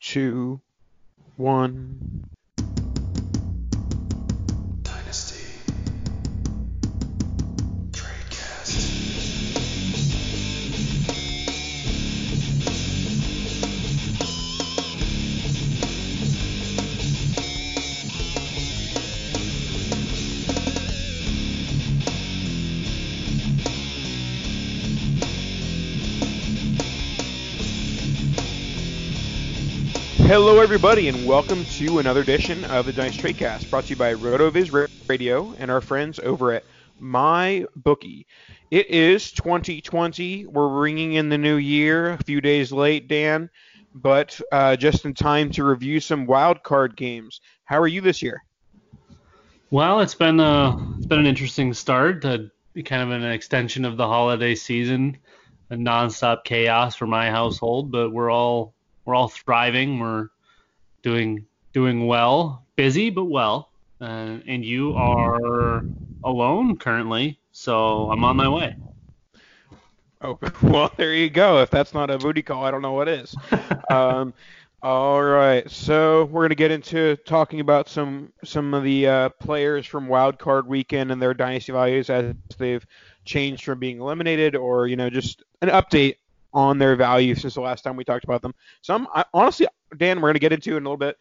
two, one. Hello, everybody, and welcome to another edition of the Dice Tradecast, brought to you by RotoViz Radio and our friends over at MyBookie. It is 2020. We're ringing in the new year, a few days late, Dan, but uh, just in time to review some wild card games. How are you this year? Well, it's been uh it's been an interesting start, uh, kind of an extension of the holiday season, a nonstop chaos for my household, but we're all we're all thriving. We're doing doing well, busy but well. Uh, and you are alone currently, so I'm on my way. Oh, well, there you go. If that's not a booty call, I don't know what is. um, all right, so we're gonna get into talking about some some of the uh, players from Wild Card Weekend and their dynasty values as they've changed from being eliminated, or you know, just an update on their value since the last time we talked about them. Some I, honestly, Dan, we're gonna get into in a little bit.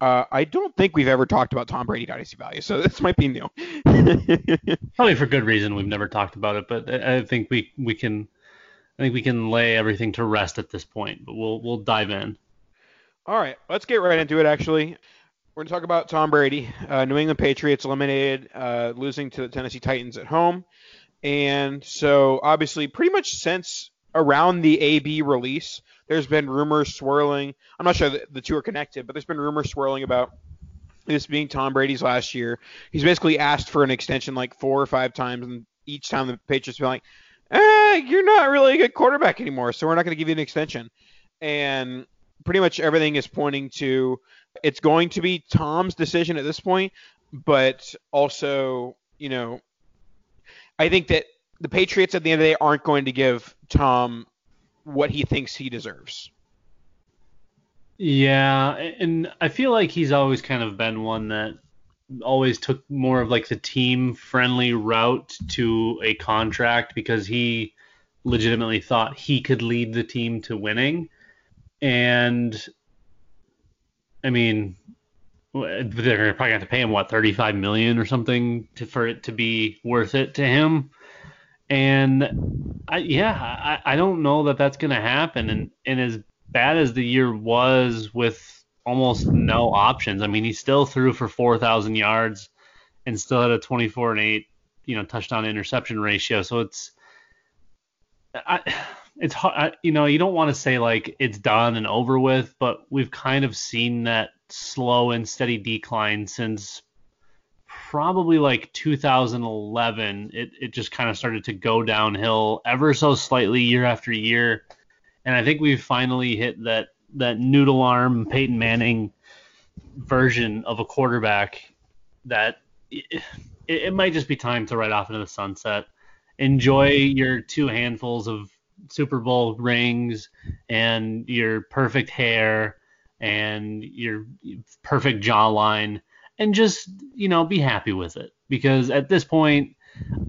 Uh, I don't think we've ever talked about Tom Brady dynasty value, so this might be new. Probably for good reason. We've never talked about it, but I, I think we we can I think we can lay everything to rest at this point. But we'll we'll dive in. All right, let's get right into it. Actually, we're going to talk about Tom Brady. Uh, New England Patriots eliminated, uh, losing to the Tennessee Titans at home, and so obviously, pretty much since around the AB release, there's been rumors swirling. I'm not sure that the two are connected, but there's been rumors swirling about this being Tom Brady's last year. He's basically asked for an extension like four or five times, and each time the Patriots been like, eh, "You're not really a good quarterback anymore, so we're not going to give you an extension." And pretty much everything is pointing to it's going to be Tom's decision at this point, but also, you know, I think that the Patriots at the end of the day aren't going to give Tom what he thinks he deserves. Yeah, and I feel like he's always kind of been one that always took more of like the team friendly route to a contract because he legitimately thought he could lead the team to winning. And I mean, they're probably going to have to pay him what 35 million or something to, for it to be worth it to him. And I, yeah, I, I don't know that that's going to happen. And and as bad as the year was with almost no options, I mean, he still threw for 4,000 yards and still had a 24 and 8 you know touchdown interception ratio. So it's I, it's hard, you know, you don't want to say like it's done and over with, but we've kind of seen that slow and steady decline since probably like 2011. It it just kind of started to go downhill ever so slightly year after year, and I think we've finally hit that that noodle arm Peyton Manning version of a quarterback that it, it might just be time to ride off into the sunset. Enjoy your two handfuls of Super Bowl rings and your perfect hair and your perfect jawline and just, you know, be happy with it. Because at this point,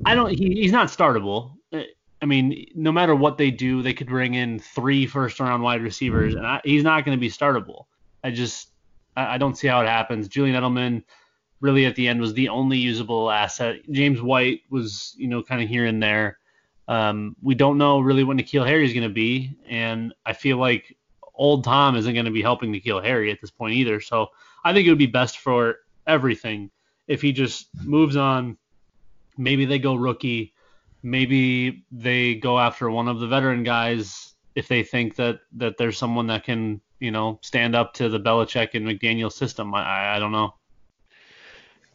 I don't, he, he's not startable. I mean, no matter what they do, they could bring in three first round wide receivers, and I, he's not going to be startable. I just, I, I don't see how it happens. Julian Edelman, really at the end, was the only usable asset. James White was, you know, kind of here and there. Um, we don't know really what N'Keal Harry is going to be, and I feel like old Tom isn't going to be helping N'Keal Harry at this point either. So I think it would be best for everything if he just moves on. Maybe they go rookie. Maybe they go after one of the veteran guys if they think that that there's someone that can you know stand up to the Belichick and McDaniel system. I I don't know.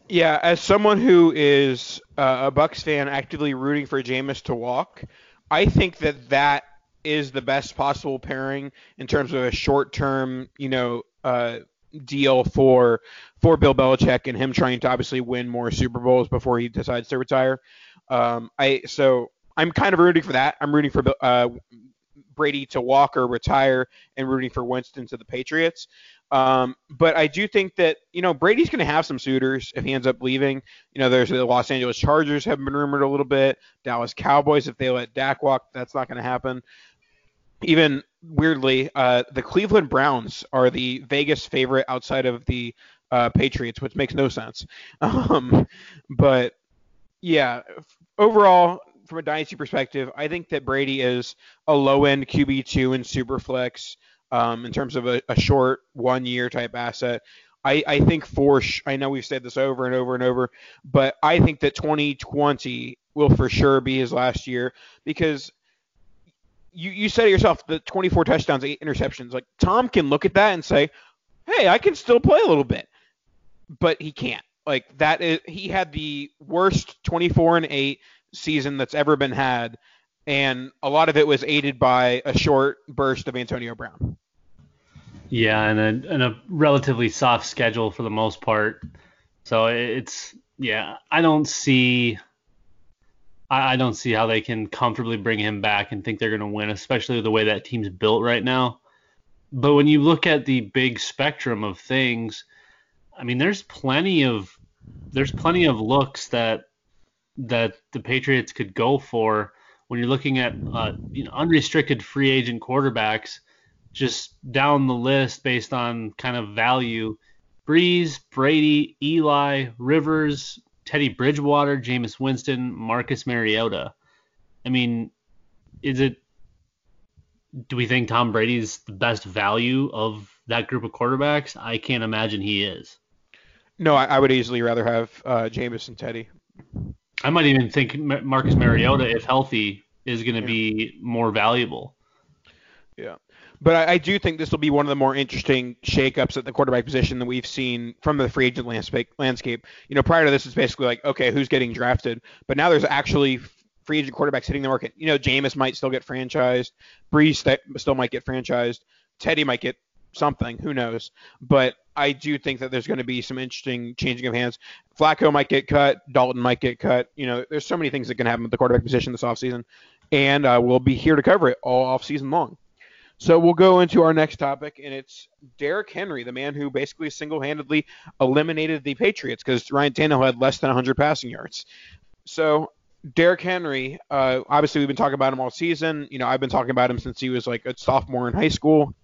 Yeah, as someone who is uh, a Bucks fan, actively rooting for Jameis to walk, I think that that is the best possible pairing in terms of a short-term, you know, uh, deal for for Bill Belichick and him trying to obviously win more Super Bowls before he decides to retire. Um, I so I'm kind of rooting for that. I'm rooting for uh, Brady to walk or retire, and rooting for Winston to the Patriots. Um, but I do think that you know Brady's going to have some suitors if he ends up leaving. You know, there's the Los Angeles Chargers have been rumored a little bit. Dallas Cowboys, if they let Dak walk, that's not going to happen. Even weirdly, uh, the Cleveland Browns are the Vegas favorite outside of the uh, Patriots, which makes no sense. Um, but yeah, overall, from a dynasty perspective, I think that Brady is a low end QB two in Superflex um, in terms of a, a short one year type asset. I, I think for sh- I know we've said this over and over and over, but I think that 2020 will for sure be his last year because you you said it yourself the 24 touchdowns, eight interceptions. Like Tom can look at that and say, "Hey, I can still play a little bit," but he can't. Like that is he had the worst 24 and eight season that's ever been had, and a lot of it was aided by a short burst of Antonio Brown. Yeah, and a, and a relatively soft schedule for the most part. So it's yeah, I don't see I, I don't see how they can comfortably bring him back and think they're going to win, especially the way that team's built right now. But when you look at the big spectrum of things, I mean, there's plenty of there's plenty of looks that that the Patriots could go for when you're looking at uh, you know, unrestricted free agent quarterbacks just down the list based on kind of value. Brees, Brady, Eli, Rivers, Teddy Bridgewater, Jameis Winston, Marcus Mariota. I mean, is it? Do we think Tom Brady's the best value of that group of quarterbacks? I can't imagine he is. No, I, I would easily rather have uh, Jameis and Teddy. I might even think Marcus Mariota, if healthy, is going to yeah. be more valuable. Yeah. But I, I, do think this will be one of the more interesting shakeups at the quarterback position that we've seen from the free agent landscape. You know, prior to this, it's basically like, okay, who's getting drafted? But now there's actually free agent quarterbacks hitting the market. You know, Jameis might still get franchised. Brees st- still might get franchised. Teddy might get something. Who knows? But I do think that there's going to be some interesting changing of hands. Flacco might get cut. Dalton might get cut. You know, there's so many things that can happen at the quarterback position this offseason. And uh, we'll be here to cover it all offseason long. So we'll go into our next topic, and it's Derrick Henry, the man who basically single-handedly eliminated the Patriots because Ryan Tannehill had less than 100 passing yards. So Derrick Henry, uh, obviously we've been talking about him all season. You know, I've been talking about him since he was like a sophomore in high school.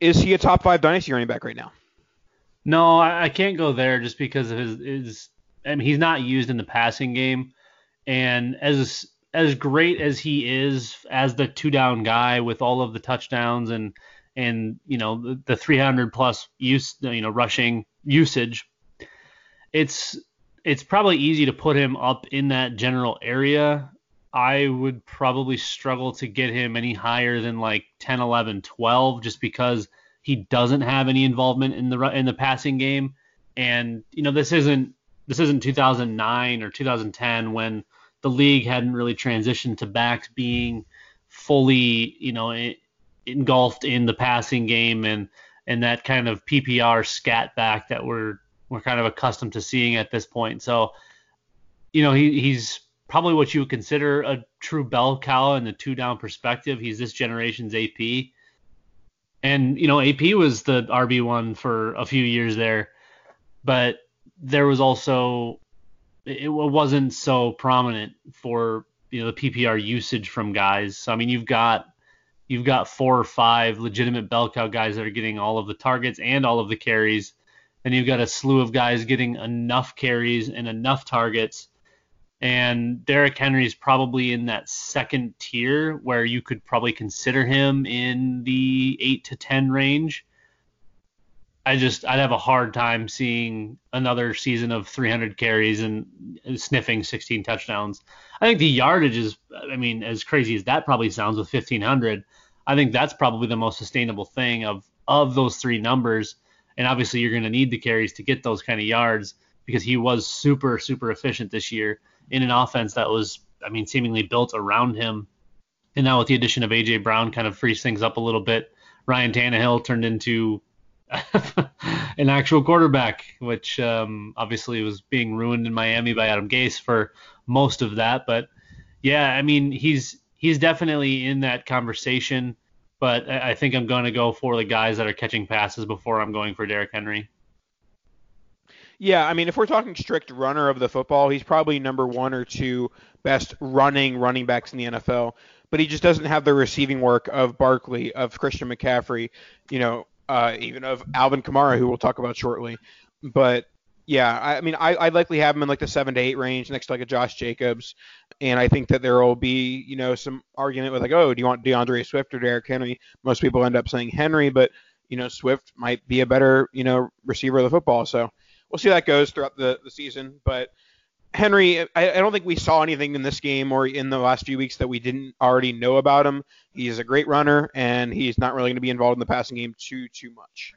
Is he a top five dynasty running back right now? No, I, can't go there just because of his, his. I mean, he's not used in the passing game, and as as great as he is as the two down guy with all of the touchdowns and and you know the, the 300 plus use you know rushing usage, it's it's probably easy to put him up in that general area. I would probably struggle to get him any higher than like 10, 11, 12 just because he doesn't have any involvement in the in the passing game. And you know, this isn't this isn't 2009 or 2010 when the league hadn't really transitioned to backs being fully, you know, engulfed in the passing game and and that kind of PPR scat back that we're we're kind of accustomed to seeing at this point. So, you know, he, he's probably what you would consider a true bell cow in the two down perspective. He's this generation's AP. And, you know, AP was the RB1 for a few years there, but there was also, it wasn't so prominent for, you know, the PPR usage from guys. So, I mean, you've got, you've got four or five legitimate bell cow guys that are getting all of the targets and all of the carries then you've got a slew of guys getting enough carries and enough targets. And Derrick is probably in that second tier where you could probably consider him in the 8 to 10 range. I just I'd have a hard time seeing another season of 300 carries and sniffing 16 touchdowns. I think the yardage is I mean as crazy as that probably sounds with 1500, I think that's probably the most sustainable thing of of those three numbers and obviously, you're going to need the carries to get those kind of yards because he was super, super efficient this year in an offense that was, I mean, seemingly built around him. And now with the addition of A.J. Brown, kind of frees things up a little bit. Ryan Tannehill turned into an actual quarterback, which um, obviously was being ruined in Miami by Adam Gase for most of that. But yeah, I mean, he's he's definitely in that conversation but I think I'm going to go for the guys that are catching passes before I'm going for Derrick Henry. Yeah, I mean, if we're talking strict runner of the football, he's probably number one or two best running running backs in the NFL. But he just doesn't have the receiving work of Barkley, of Christian McCaffrey, you know, uh, even of Alvin Kamara, who we'll talk about shortly. But yeah, I, I mean, I, I'd likely have him in like the seven to eight range next to like a Josh Jacobs, and I think that there will be, you know, some argument with like, oh, do you want D'Andre Swift or Derrick Henry? Most people end up saying Henry, but you know, Swift might be a better, you know, receiver of the football. So we'll see how that goes throughout the, the season. But Henry, I, I don't think we saw anything in this game or in the last few weeks that we didn't already know about him. He's a great runner, and he's not really going to be involved in the passing game too too much.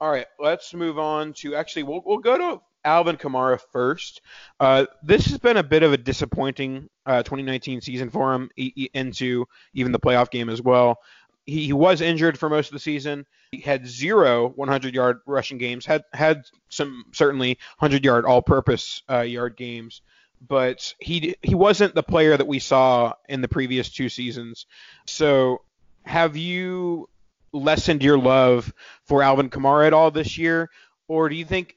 All right, let's move on to actually we'll we'll go to Alvin Kamara first. Uh, this has been a bit of a disappointing uh, 2019 season for him e- into even the playoff game as well. He, he, was injured for most of the season. He had zero 100 yard rushing games. Had had some certainly 100 yard all purpose uh, yard games, but he he wasn't the player that we saw in the previous two seasons. So have you lessened your love for Alvin Kamara at all this year, or do you think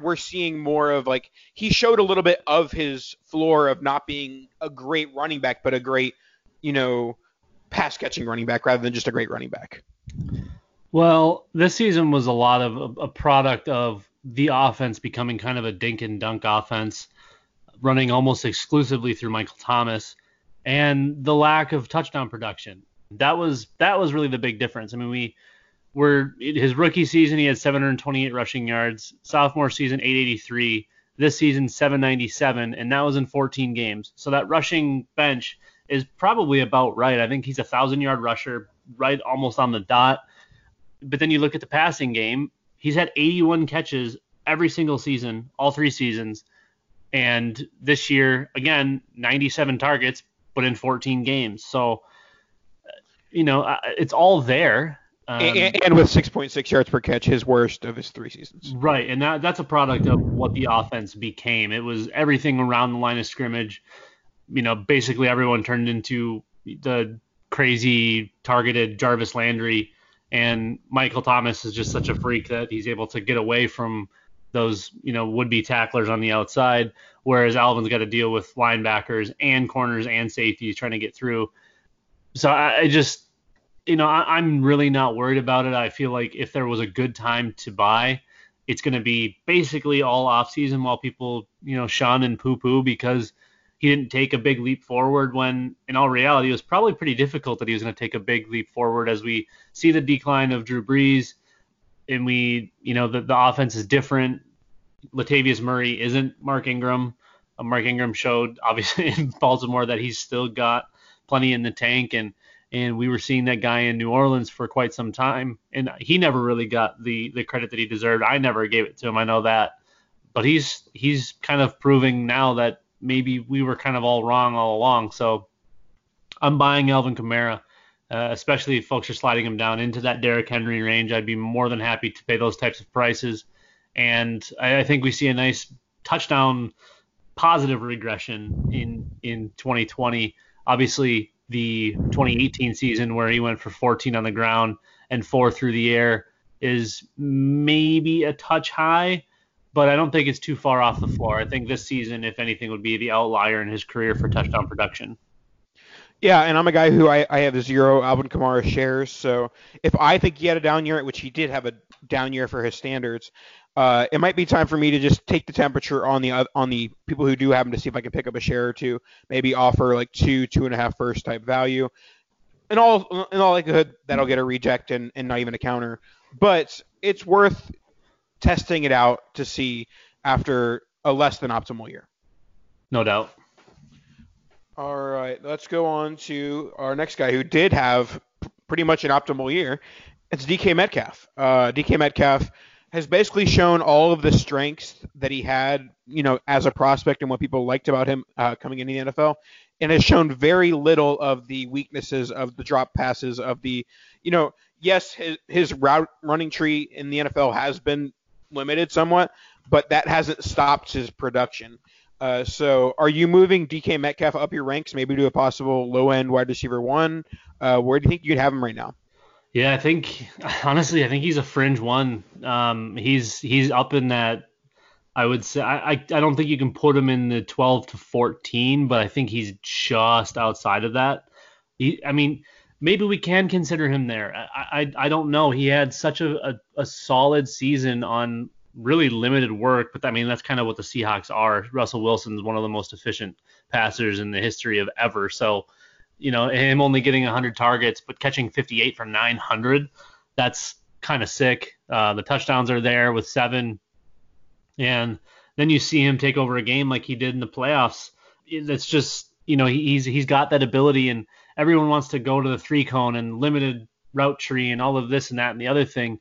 we're seeing more of like he showed a little bit of his floor of not being a great running back, but a great, you know, pass catching running back rather than just a great running back. Well, this season was a lot of a, a product of the offense becoming kind of a dink and dunk offense, running almost exclusively through Michael Thomas, and the lack of touchdown production. That was that was really the big difference. I mean, we were his rookie season he had 728 rushing yards, sophomore season 883, this season 797, and that was in 14 games. So that rushing bench is probably about right. I think he's a thousand yard rusher, right almost on the dot. But then you look at the passing game, he's had 81 catches every single season, all three seasons. And this year, again, 97 targets, but in 14 games. So, you know, it's all there. Um, and, and, with 6.6 yards per catch, his worst of his three seasons. Right, and that that's a product of what the offense became. It was everything around the line of scrimmage. You know, basically everyone turned into the crazy targeted Jarvis Landry, and Michael Thomas is just such a freak that he's able to get away from those you know would-be tacklers on the outside, whereas Alvin's got to deal with linebackers and corners and safeties trying to get through. So I, I just you know, I, am really not worried about it. I feel like if there was a good time to buy, it's going to be basically all off season while people, you know, shun and poo poo because he didn't take a big leap forward when, in all reality, it was probably pretty difficult that he was going to take a big leap forward as we see the decline of Drew Brees and we, you know, the, the offense is different. Latavius Murray isn't Mark Ingram. Uh, Mark Ingram showed obviously in Baltimore that he's still got plenty in the tank, and and we were seeing that guy in New Orleans for quite some time, and he never really got the the credit that he deserved. I never gave it to him. I know that, but he's he's kind of proving now that maybe we were kind of all wrong all along. So I'm buying Alvin Kamara. Uh, especially if folks are sliding him down into that Derrick Henry range, I'd be more than happy to pay those types of prices. And I, I think we see a nice touchdown positive regression in in 2020. Obviously, the 2018 season where he went for 14 on the ground and four through the air is maybe a touch high, but I don't think it's too far off the floor. I think this season, if anything, would be the outlier in his career for touchdown production. Yeah, and I'm a guy who I, I have zero Alvin Kamara shares. So if I think he had a down year, which he did have a down year for his standards, uh, it might be time for me to just take the temperature on the on the people who do happen to see if I can pick up a share or two. Maybe offer like two, two and a half first type value. In all in all likelihood, that'll get a reject and, and not even a counter. But it's worth testing it out to see after a less than optimal year. No doubt. All right, let's go on to our next guy who did have pretty much an optimal year. It's DK Metcalf. Uh, DK Metcalf has basically shown all of the strengths that he had, you know, as a prospect and what people liked about him uh, coming into the NFL, and has shown very little of the weaknesses of the drop passes of the, you know, yes, his, his route running tree in the NFL has been limited somewhat, but that hasn't stopped his production. Uh, so, are you moving DK Metcalf up your ranks, maybe to a possible low end wide receiver one? Uh, where do you think you could have him right now? Yeah, I think honestly, I think he's a fringe one. Um, he's he's up in that. I would say I, I I don't think you can put him in the 12 to 14, but I think he's just outside of that. He, I mean, maybe we can consider him there. I I, I don't know. He had such a, a, a solid season on really limited work, but I mean that's kind of what the Seahawks are. Russell Wilson's one of the most efficient passers in the history of ever. So you know, him only getting 100 targets but catching 58 for 900, that's kind of sick. Uh, the touchdowns are there with seven, and then you see him take over a game like he did in the playoffs. It's just, you know, he's he's got that ability, and everyone wants to go to the three cone and limited route tree and all of this and that and the other thing.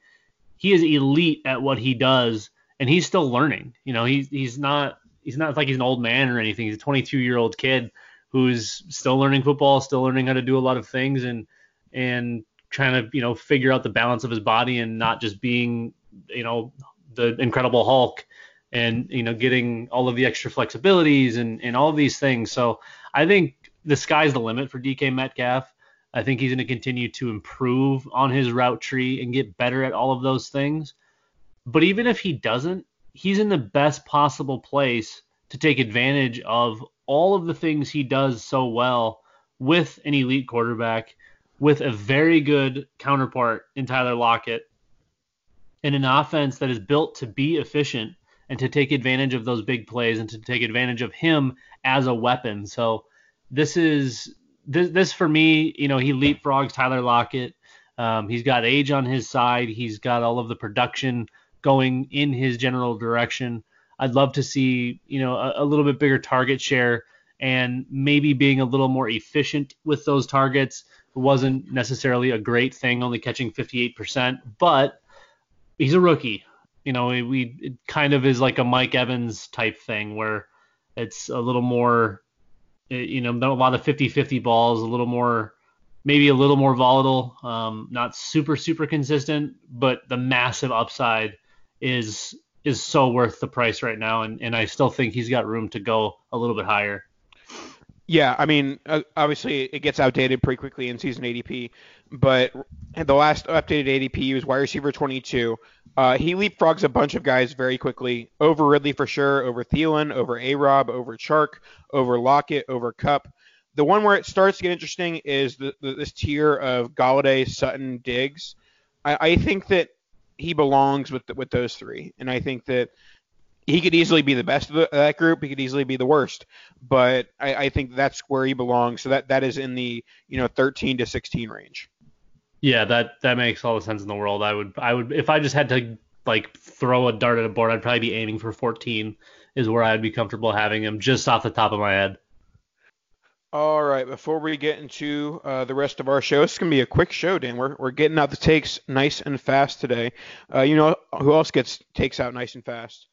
He is elite at what he does, and he's still learning. You know, he's he's not he's not like he's an old man or anything. He's a 22 year old kid who's still learning football, still learning how to do a lot of things, and and trying to you know figure out the balance of his body and not just being you know the Incredible Hulk and you know getting all of the extra flexibilities and and all these things. So I think the sky's the limit for DK Metcalf. I think he's going to continue to improve on his route tree and get better at all of those things. But even if he doesn't, he's in the best possible place to take advantage of all of the things he does so well with an elite quarterback, with a very good counterpart in Tyler Lockett, in an offense that is built to be efficient and to take advantage of those big plays and to take advantage of him as a weapon. So this is this, this for me, you know, he leapfrogs Tyler Lockett. Um, he's got age on his side. He's got all of the production going in his general direction. I'd love to see, you know, a, a little bit bigger target share and maybe being a little more efficient with those targets wasn't necessarily a great thing, only catching 58%, but he's a rookie. You know, we it kind of is like a Mike Evans type thing where it's a little more, you know, a lot of 50-50 balls, a little more, maybe a little more volatile, um, not super super consistent, but the massive upside is is so worth the price right now, and, and I still think he's got room to go a little bit higher. Yeah, I mean, uh, obviously it gets outdated pretty quickly in season ADP, but the last updated ADP was wide receiver 22. Uh, he leapfrogs a bunch of guys very quickly over Ridley for sure, over Thielen, over A Rob, over Chark, over Lockett, over Kupp. The one where it starts to get interesting is the, the, this tier of Golladay, Sutton, Diggs. I, I think that he belongs with the, with those three, and I think that he could easily be the best of the, that group. He could easily be the worst, but I, I, think that's where he belongs. So that that is in the you know 13 to 16 range. Yeah, that that makes all the sense in the world. I would I would if I just had to like throw a dart at a board, I'd probably be aiming for 14 is where I'd be comfortable having him just off the top of my head. All right, before we get into uh, the rest of our show, it's going to be a quick show, Dan. We're, we're getting out the takes nice and fast today. Uh, you know who else gets takes out nice and fast?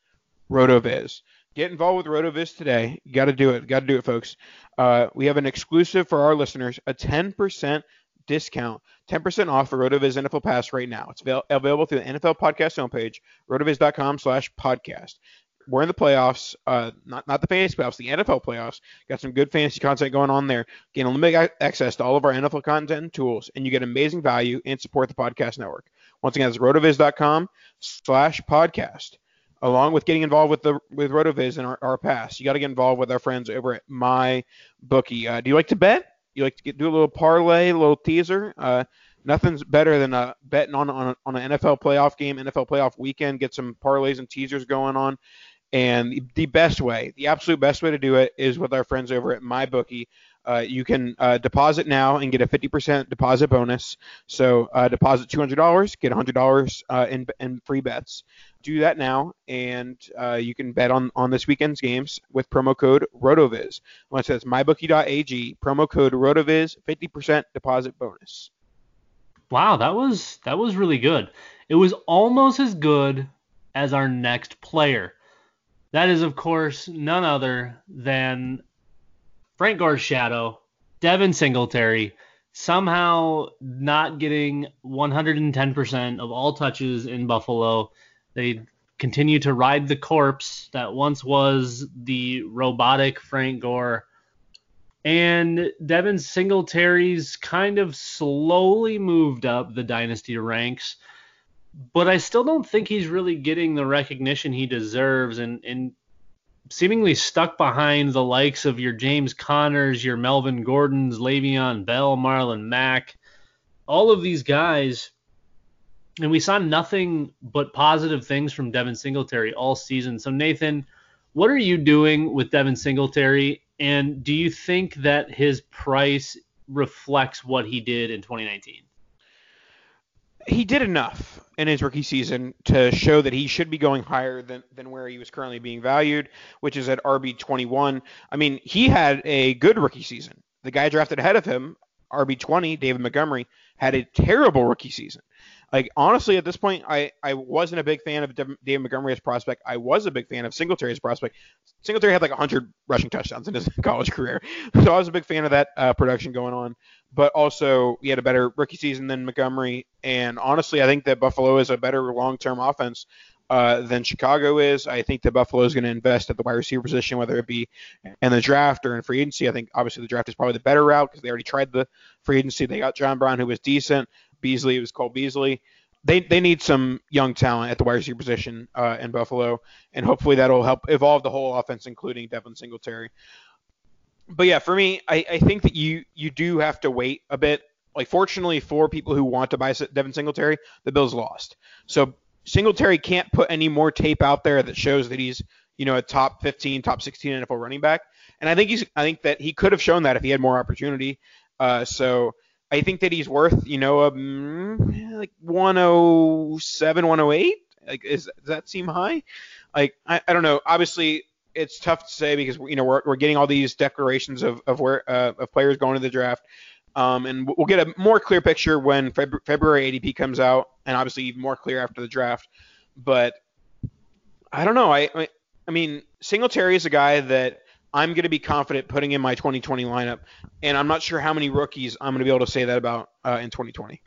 RotoViz. Get involved with RotoViz today. You got to do it. Got to do it, folks. Uh, we have an exclusive for our listeners, a 10% discount, 10% off for RotoViz NFL Pass right now. It's avail- available through the NFL Podcast homepage, rotoviz.com slash podcast we're in the playoffs, uh, not not the fantasy playoffs, the NFL playoffs. Got some good fantasy content going on there. Gain unlimited access to all of our NFL content and tools, and you get amazing value and support the podcast network. Once again, it's rotoviz.com slash podcast. Along with getting involved with the with Rotoviz and our, our pass, you got to get involved with our friends over at My Bookie. Uh, do you like to bet? You like to get, do a little parlay, a little teaser? Uh, nothing's better than uh, betting on on, on an NFL playoff game, NFL playoff weekend. Get some parlays and teasers going on. And the best way, the absolute best way to do it is with our friends over at MyBookie. Uh, you can uh, deposit now and get a 50% deposit bonus. So uh, deposit $200, get $100 uh, in, in free bets. Do that now, and uh, you can bet on, on this weekend's games with promo code RotoViz. Once that's mybookie.ag, promo code RotoViz, 50% deposit bonus. Wow, that was that was really good. It was almost as good as our next player. That is, of course, none other than Frank Gore's shadow, Devin Singletary, somehow not getting 110% of all touches in Buffalo. They continue to ride the corpse that once was the robotic Frank Gore. And Devin Singletary's kind of slowly moved up the dynasty ranks but I still don't think he's really getting the recognition he deserves and, and seemingly stuck behind the likes of your James Connors, your Melvin Gordons, Le'Veon Bell, Marlon Mack, all of these guys. And we saw nothing but positive things from Devin Singletary all season. So, Nathan, what are you doing with Devin Singletary? And do you think that his price reflects what he did in 2019? He did enough in his rookie season to show that he should be going higher than, than where he was currently being valued, which is at RB 21. I mean, he had a good rookie season. The guy drafted ahead of him, RB 20, David Montgomery, had a terrible rookie season. Like honestly, at this point, I, I wasn't a big fan of David Montgomery as prospect. I was a big fan of Singletary as prospect. Singletary had like 100 rushing touchdowns in his college career, so I was a big fan of that uh, production going on but also he had a better rookie season than Montgomery. And honestly, I think that Buffalo is a better long-term offense uh, than Chicago is. I think that Buffalo is going to invest at the wide receiver position, whether it be in the draft or in free agency. I think obviously the draft is probably the better route because they already tried the free agency. They got John Brown, who was decent. Beasley it was Cole Beasley. They, they need some young talent at the wide receiver position uh, in Buffalo, and hopefully that'll help evolve the whole offense, including Devin Singletary but yeah, for me, I, I think that you you do have to wait a bit. Like, fortunately for people who want to buy Devin Singletary, the Bills lost. So Singletary can't put any more tape out there that shows that he's you know a top 15, top 16 NFL running back. And I think he's I think that he could have shown that if he had more opportunity. Uh, so I think that he's worth you know um, like 107, 108. Like, is does that seem high? Like, I, I don't know. Obviously, it's tough to say because you know we're, we're getting all these declarations of of where uh, of players going to the draft. Um, and we'll get a more clear picture when Feb- February ADP comes out, and obviously even more clear after the draft. But I don't know. I I, mean Singletary is a guy that I'm going to be confident putting in my 2020 lineup, and I'm not sure how many rookies I'm going to be able to say that about uh, in 2020.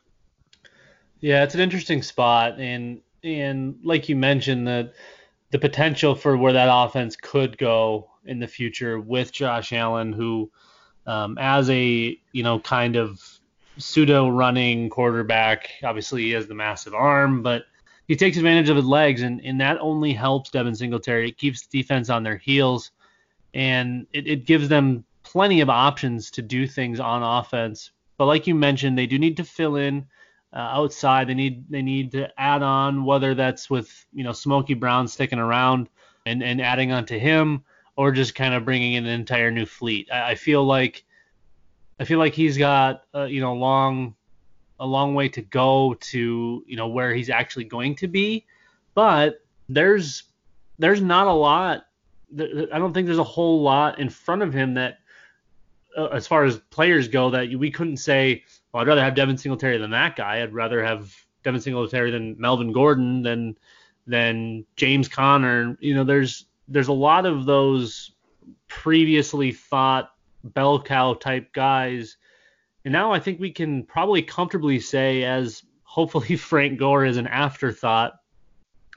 Yeah, it's an interesting spot, and and like you mentioned that the potential for where that offense could go in the future with Josh Allen, who, um, as a you know kind of pseudo running quarterback, obviously he has the massive arm, but he takes advantage of his legs, and, and that only helps Devin Singletary. It keeps defense on their heels, and it, it gives them plenty of options to do things on offense. But like you mentioned, they do need to fill in uh, outside. They need they need to add on whether that's with you know Smokey Brown sticking around and and adding on to him, or just kind of bringing in an entire new fleet. I, I feel like I feel like he's got uh, you know long a long way to go to you know where he's actually going to be. but there's there's not a lot. I don't think there's a whole lot in front of him that, uh, as far as players go, that we couldn't say, well, I'd rather have Devin Singletary than that guy. I'd rather have Devin Singletary than Melvin Gordon than than James Conner. You know, there's there's a lot of those previously thought bell cow type guys. And now I think we can probably comfortably say, as hopefully Frank Gore is an afterthought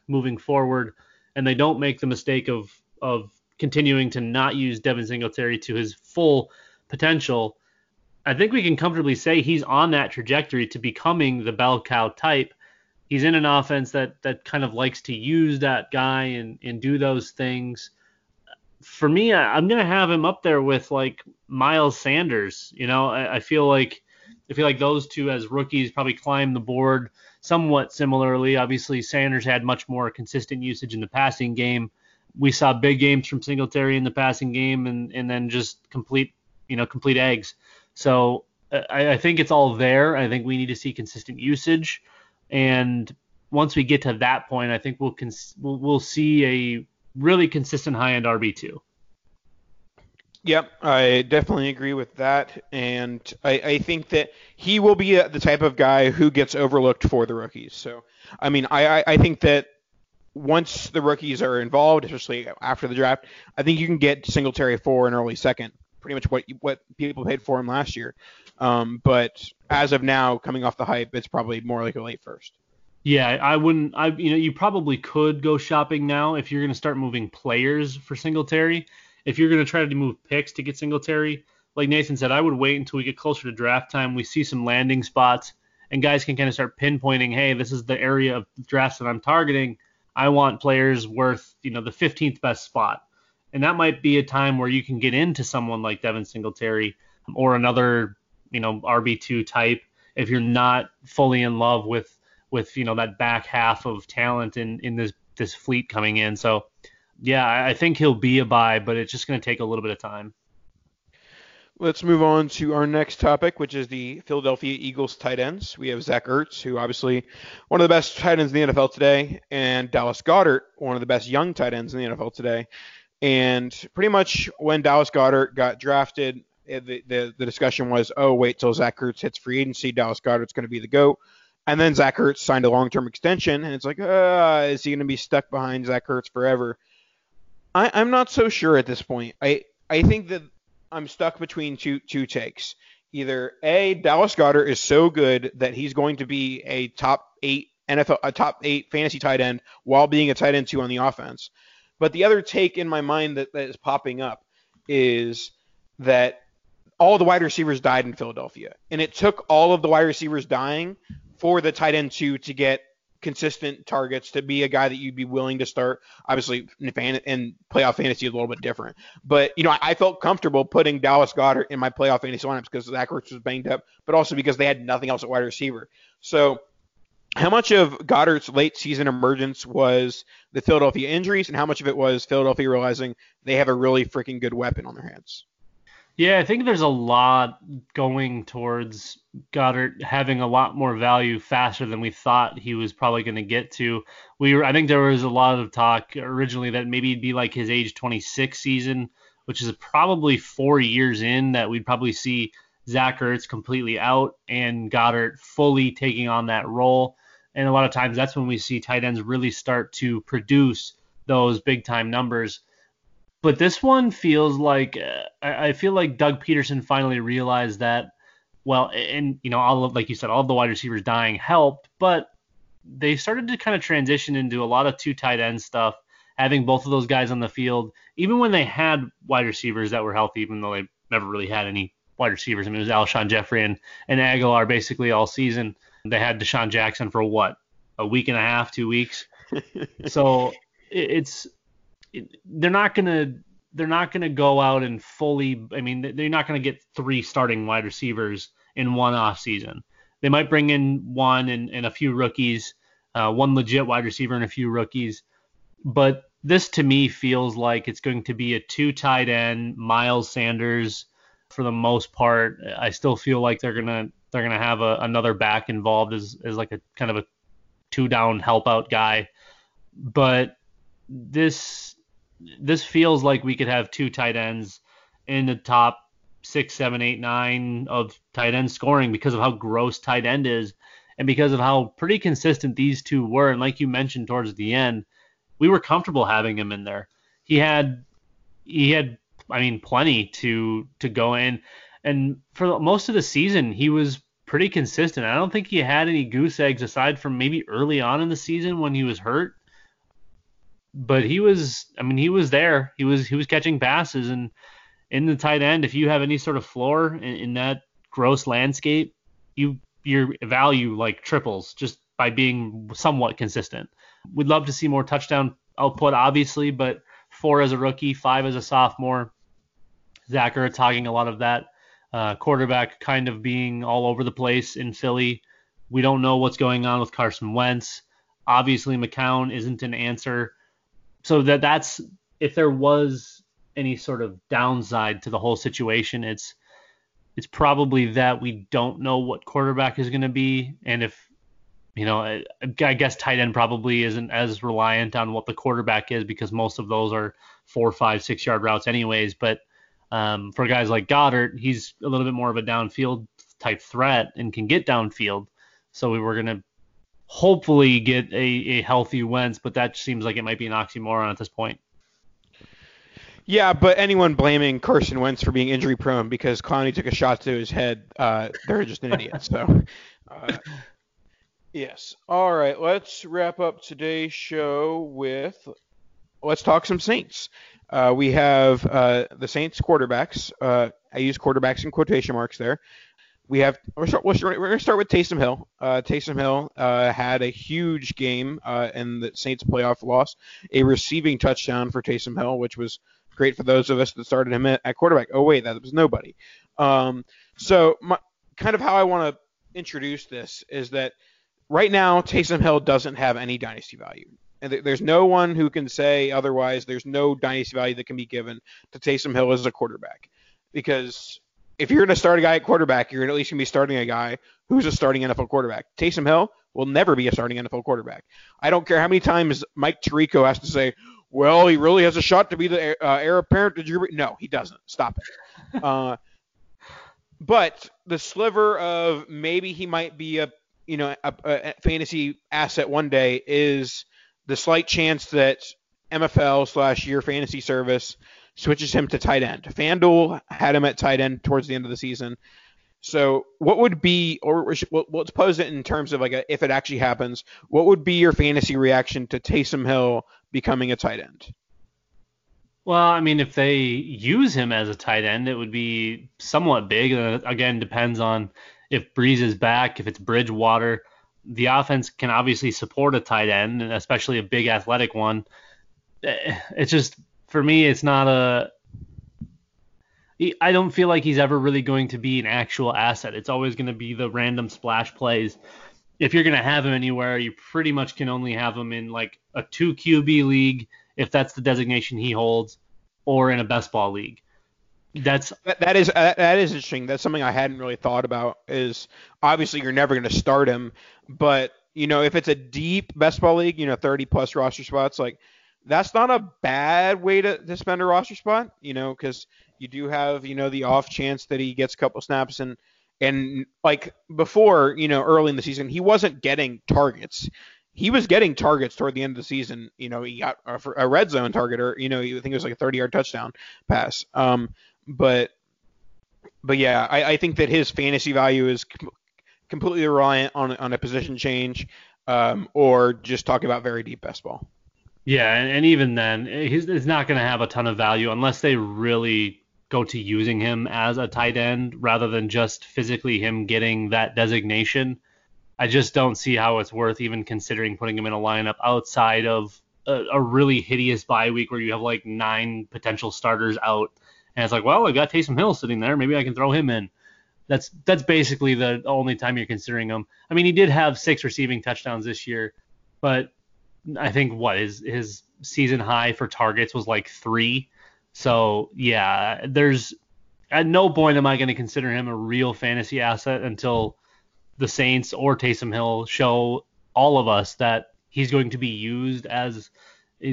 moving forward, and they don't make the mistake of of continuing to not use Devin Singletary to his full potential. I think we can comfortably say he's on that trajectory to becoming the bell cow type. He's in an offense that that kind of likes to use that guy and and do those things for me, I, am gonna have him up there with like Miles Sanders. You know, I, I, feel like I feel like those two as rookies probably climb the board somewhat similarly. Obviously, Sanders had much more consistent usage in the passing game. We saw big games from Singletary in the passing game, and and then just complete you know complete eggs. So uh, I, I think it's all there. I think we need to see consistent usage, and once we get to that point, I think we'll cons- we'll, see a really consistent high end RB2. Yep, I definitely agree with that, and I, I think that he will be uh, the type of guy who gets overlooked for the rookies. So, I mean, I, I think that once the rookies are involved, especially after the draft, I think you can get Singletary for an early second, pretty much what what people paid for him last year. Um, but as of now, coming off the hype, it's probably more like a late first. Yeah, I wouldn't. I you know you probably could go shopping now if you're going to start moving players for Singletary. If you're going to try to move picks to get Singletary, like Nathan said, I would wait until we get closer to draft time. We see some landing spots, and guys can kind of start pinpointing, hey, this is the area of drafts that I'm targeting. I want players worth you know the 15th best spot, and that might be a time where you can get into someone like Devin Singletary or another you know RB2 type if you're not fully in love with with you know that back half of talent in in this this fleet coming in. So yeah, I think he'll be a buy, but it's just going to take a little bit of time. Let's move on to our next topic, which is the Philadelphia Eagles tight ends. We have Zach Ertz, who obviously one of the best tight ends in the NFL today, and Dallas Goedert, one of the best young tight ends in the NFL today. And pretty much when Dallas Goedert got drafted, eh, the, the, the discussion was, oh, wait till Zach Ertz hits free agency. Dallas Goedert's going to be the GOAT. And then Zach Ertz signed a long-term extension, and it's like, uh, is he going to be stuck behind Zach Ertz forever? I, I'm not so sure at this point. I I think that I'm stuck between two two takes. Either a Dallas Goddard is so good that he's going to be a top eight NFL a top eight fantasy tight end while being a tight end two on the offense. But the other take in my mind that, that is popping up is that all the wide receivers died in Philadelphia, and it took all of the wide receivers dying for the tight end two to get consistent targets to be a guy that you'd be willing to start. Obviously, in, fan, in playoff fantasy is a little bit different, but you know I, I felt comfortable putting Dallas Goedert in my playoff fantasy lineups because Zach Ertz was banged up, but also because they had nothing else at wide receiver. So. How much of Goedert's late season emergence was the Philadelphia injuries, and how much of it was Philadelphia realizing they have a really freaking good weapon on their hands? Yeah, I think there's a lot going towards Goedert having a lot more value faster than we thought he was probably going to get to. We were, I think there was a lot of talk originally that maybe it'd be like his age 26 season, which is probably four years in that we'd probably see Zach Ertz completely out and Goedert fully taking on that role. And a lot of times that's when we see tight ends really start to produce those big time numbers. But this one feels like uh, I, feel like Doug Pederson finally realized that. Well, and you know, all of like you said, all of the wide receivers dying helped, but they started to kind of transition into a lot of two tight end stuff, having both of those guys on the field, even when they had wide receivers that were healthy, even though they never really had any wide receivers. I mean, it was Alshon Jeffery and, and Agholor basically all season. They had DeSean Jackson for what, a week and a half, two weeks. so it's they're not gonna they're not gonna go out and fully. I mean, they're not gonna get three starting wide receivers in one off season. They might bring in one and, and a few rookies, uh, one legit wide receiver and a few rookies. But this to me feels like it's going to be a two tight end, Miles Sanders for the most part. I still feel like they're gonna they're gonna have a, another back involved as, as like a kind of a two down help out guy but this this feels like we could have two tight ends in the top six, seven, eight, nine of tight end scoring because of how gross tight end is and because of how pretty consistent these two were. And like you mentioned towards the end, we were comfortable having him in there. He had he had I mean plenty to to go in and for most of the season he was pretty consistent. I don't think he had any goose eggs aside from maybe early on in the season when he was hurt. But he was I mean he was there. He was he was catching passes and in the tight end if you have any sort of floor in, in that gross landscape, you your value like triples just by being somewhat consistent. We'd love to see more touchdown output obviously, but four as a rookie, five as a sophomore. Zach Ertz hogging a lot of that. Uh, quarterback kind of being all over the place in Philly. We don't know what's going on with Carson Wentz. Obviously, McCown isn't an answer. So that that's if there was any sort of downside to the whole situation, it's it's probably that we don't know what quarterback is going to be, and if you know, I, I guess tight end probably isn't as reliant on what the quarterback is because most of those are four, five, six yard routes anyways. But um, for guys like Goedert, he's a little bit more of a downfield type threat and can get downfield. So we were gonna hopefully get a, a healthy Wentz, but that seems like it might be an oxymoron at this point. Yeah, but anyone blaming Carson Wentz for being injury prone because Clowney took a shot to his head, uh, they're just an idiot. So, uh, yes. All right, let's wrap up today's show with let's talk some Saints. Uh, we have uh, the Saints quarterbacks. Uh, I use quarterbacks in quotation marks there. We have we're, start, we're going to start with Taysom Hill. Uh, Taysom Hill uh, had a huge game uh, in the Saints playoff loss, a receiving touchdown for Taysom Hill, which was great for those of us that started him at, at quarterback. Oh wait, that was nobody. Um, so my, kind of how I want to introduce this is that right now Taysom Hill doesn't have any dynasty value. And th- there's no one who can say otherwise. There's no dynasty value that can be given to Taysom Hill as a quarterback. Because if you're going to start a guy at quarterback, you're at least going to be starting a guy who's a starting NFL quarterback. Taysom Hill will never be a starting NFL quarterback. I don't care how many times Mike Tirico has to say, well, he really has a shot to be the uh, heir apparent to Drew. No, he doesn't. Stop it. uh, but the sliver of maybe he might be a you know a, a fantasy asset one day is the slight chance that MFL slash your fantasy service switches him to tight end. FanDuel had him at tight end towards the end of the season. So, what would be, or let's pose it in terms of like a, if it actually happens, what would be your fantasy reaction to Taysom Hill becoming a tight end? Well, I mean, if they use him as a tight end, it would be somewhat big. Uh, again, depends on if Brees is back, if it's Bridgewater. The offense can obviously support a tight end, especially a big athletic one. Eh, it's just for me, it's not a. I don't feel like he's ever really going to be an actual asset. It's always going to be the random splash plays. If you're going to have him anywhere, you pretty much can only have him in like a two QB league, if that's the designation he holds, or in a best ball league. That's that, that is uh, that is interesting. That's something I hadn't really thought about. Is obviously you're never going to start him, but you know if it's a deep best ball league, you know 30 plus roster spots, like that's not a bad way to, to spend a roster spot. You know because you do have you know the off chance that he gets a couple snaps and and like before you know early in the season he wasn't getting targets he was getting targets toward the end of the season. You know, he got a, a red zone target, or you know, I think it was like a 30 yard touchdown pass. Um, but but yeah, I, I think that his fantasy value is completely reliant on on a position change, um, or just talking about very deep best ball. Yeah, and, and even then, he's, he's not going to have a ton of value unless they really go to using him as a tight end rather than just physically him getting that designation. I just don't see how it's worth even considering putting him in a lineup outside of a, a really hideous bye week where you have like nine potential starters out and it's like, well, I got Taysom Hill sitting there. Maybe I can throw him in. That's that's basically the only time you're considering him. I mean, he did have six receiving touchdowns this year, but I think what his his season high for targets was like three. So yeah, there's at no point am I going to consider him a real fantasy asset until the Saints or Taysom Hill show all of us that he's going to be used as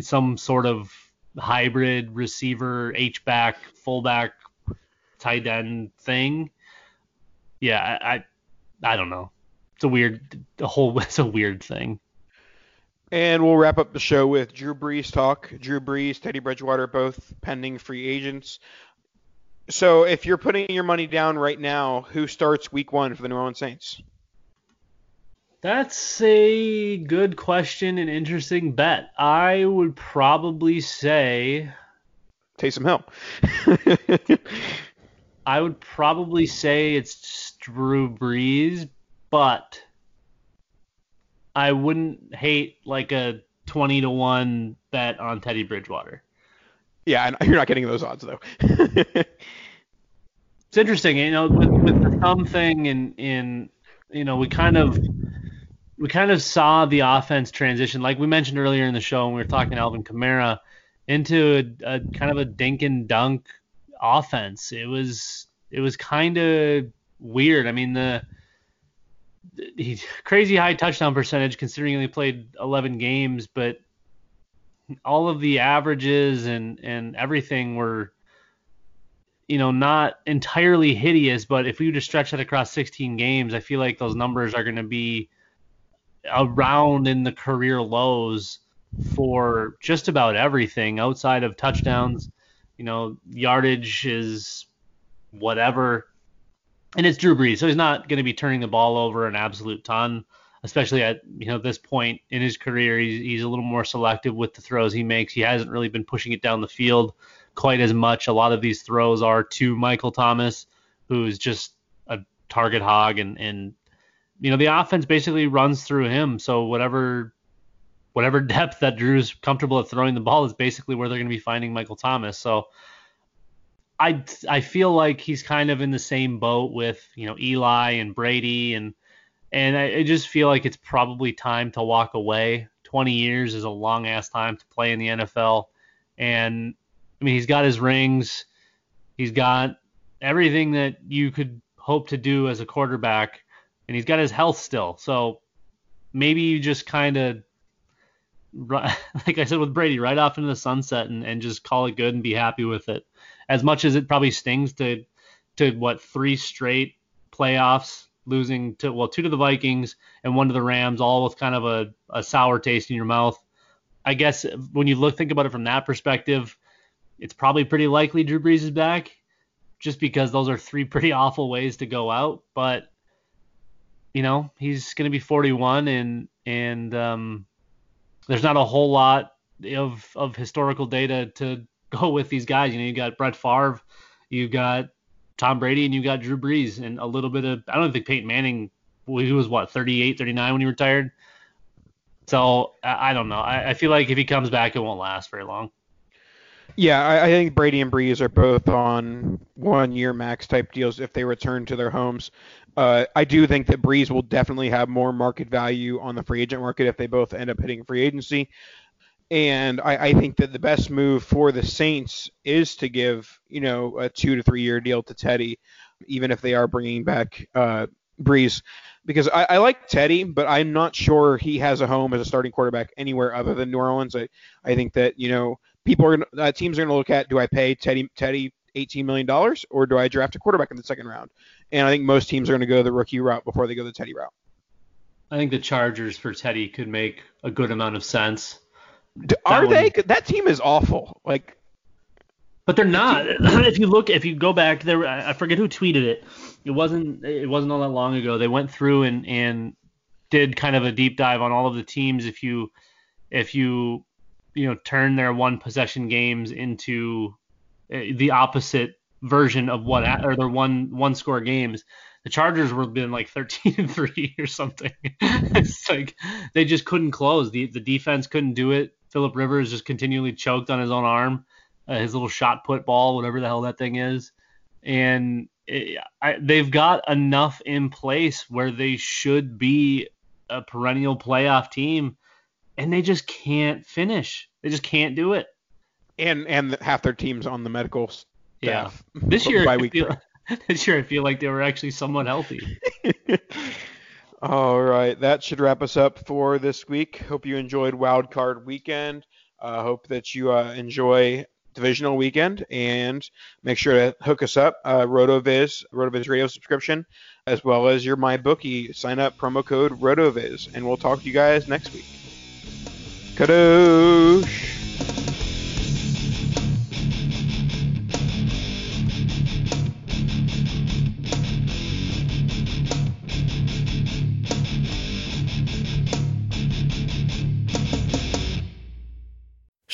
some sort of hybrid receiver, H back, fullback, tight end thing. Yeah, I, I, I don't know. It's a weird, the whole, it's a weird thing. And we'll wrap up the show with Drew Brees talk. Drew Brees, Teddy Bridgewater, both pending free agents. So if you're putting your money down right now, who starts week one for the New Orleans Saints? That's a good question and interesting bet. I would probably say Taysom Hill. I would probably say it's Drew Brees, but I wouldn't hate like a 20 to 1 bet on Teddy Bridgewater. Yeah, you're not getting those odds though. it's interesting, you know, with, with the thumb thing and in you know, we kind of we kind of saw the offense transition, like we mentioned earlier in the show when we were talking Alvin Kamara, into a, a kind of a dink and dunk offense. It was it was kind of weird. I mean the, the crazy high touchdown percentage considering he only played 11 games, but all of the averages and and everything were you know not entirely hideous, but if we were to stretch that across 16 games, I feel like those numbers are going to be around in the career lows for just about everything outside of touchdowns. You know, yardage is whatever. And it's Drew Brees, so he's not going to be turning the ball over an absolute ton, especially at you know this point in his career. He's, he's a little more selective with the throws he makes. He hasn't really been pushing it down the field quite as much. A lot of these throws are to Michael Thomas, who's just a target hog and and you know, the offense basically runs through him. So whatever whatever depth that Drew's comfortable at throwing the ball is basically where they're going to be finding Michael Thomas. So I I feel like he's kind of in the same boat with you know Eli and Brady and and I, I just feel like it's probably time to walk away. 20 years is a long ass time to play in the NFL, and I mean he's got his rings, he's got everything that you could hope to do as a quarterback and he's got his health still. So maybe you just kind of, like I said with Brady, right off into the sunset and, and just call it good and be happy with it. As much as it probably stings to, to what three straight playoffs, losing to well two to the Vikings and one to the Rams, all with kind of a, a sour taste in your mouth. I guess when you look think about it from that perspective, it's probably pretty likely Drew Brees is back, just because those are three pretty awful ways to go out. But you know, he's going to be 41, and and um, there's not a whole lot of of historical data to go with these guys. You know, you got Brett Favre, you got Tom Brady, and you got Drew Brees, and a little bit of I don't think Peyton Manning. He was what 38, 39 when he retired. So I, don't know. I, I feel like if he comes back, it won't last very long. Yeah, I, I, think Brady and Brees are both on one year max type deals if they return to their homes. Uh, I do think that Brees will definitely have more market value on the free agent market if they both end up hitting free agency. And I, I think that the best move for the Saints is to give, you know, a two to three year deal to Teddy, even if they are bringing back uh, Brees because I, I, like Teddy, but I'm not sure he has a home as a starting quarterback anywhere other than New Orleans. I, I think that you know people are gonna, uh, teams are going to look at do I pay Teddy Teddy 18 million dollars or do I draft a quarterback in the second round? And I think most teams are going to go the rookie route before they go the Teddy route. I think the Chargers for Teddy could make a good amount of sense. Are that they? That team is awful. Like, but they're not. if you look, if you go back there, I forget who tweeted it. It wasn't. It wasn't all that long ago. They went through and and did kind of a deep dive on all of the teams. If you if you you know turn their one possession games into eh, the opposite version of what or their one one score games. The Chargers were been like 13 and 3 or something. it's like they just couldn't close. The the defense couldn't do it. Philip Rivers just continually choked on his own arm, uh, his little shot put ball, whatever the hell that thing is. And it, I, they've got enough in place where they should be a perennial playoff team, and they just can't finish. They just can't do it. And and half their teams on the medical yeah. This year, I feel, this year I feel like they were actually somewhat healthy. All right, that should wrap us up for this week. Hope you enjoyed Wild Card Weekend. Uh, hope that you uh, enjoy Divisional Weekend and make sure to hook us up, uh, RotoViz, RotoViz Radio subscription, as well as your MyBookie. Sign up, promo code RotoViz, and we'll talk to you guys next week. Kadoosh!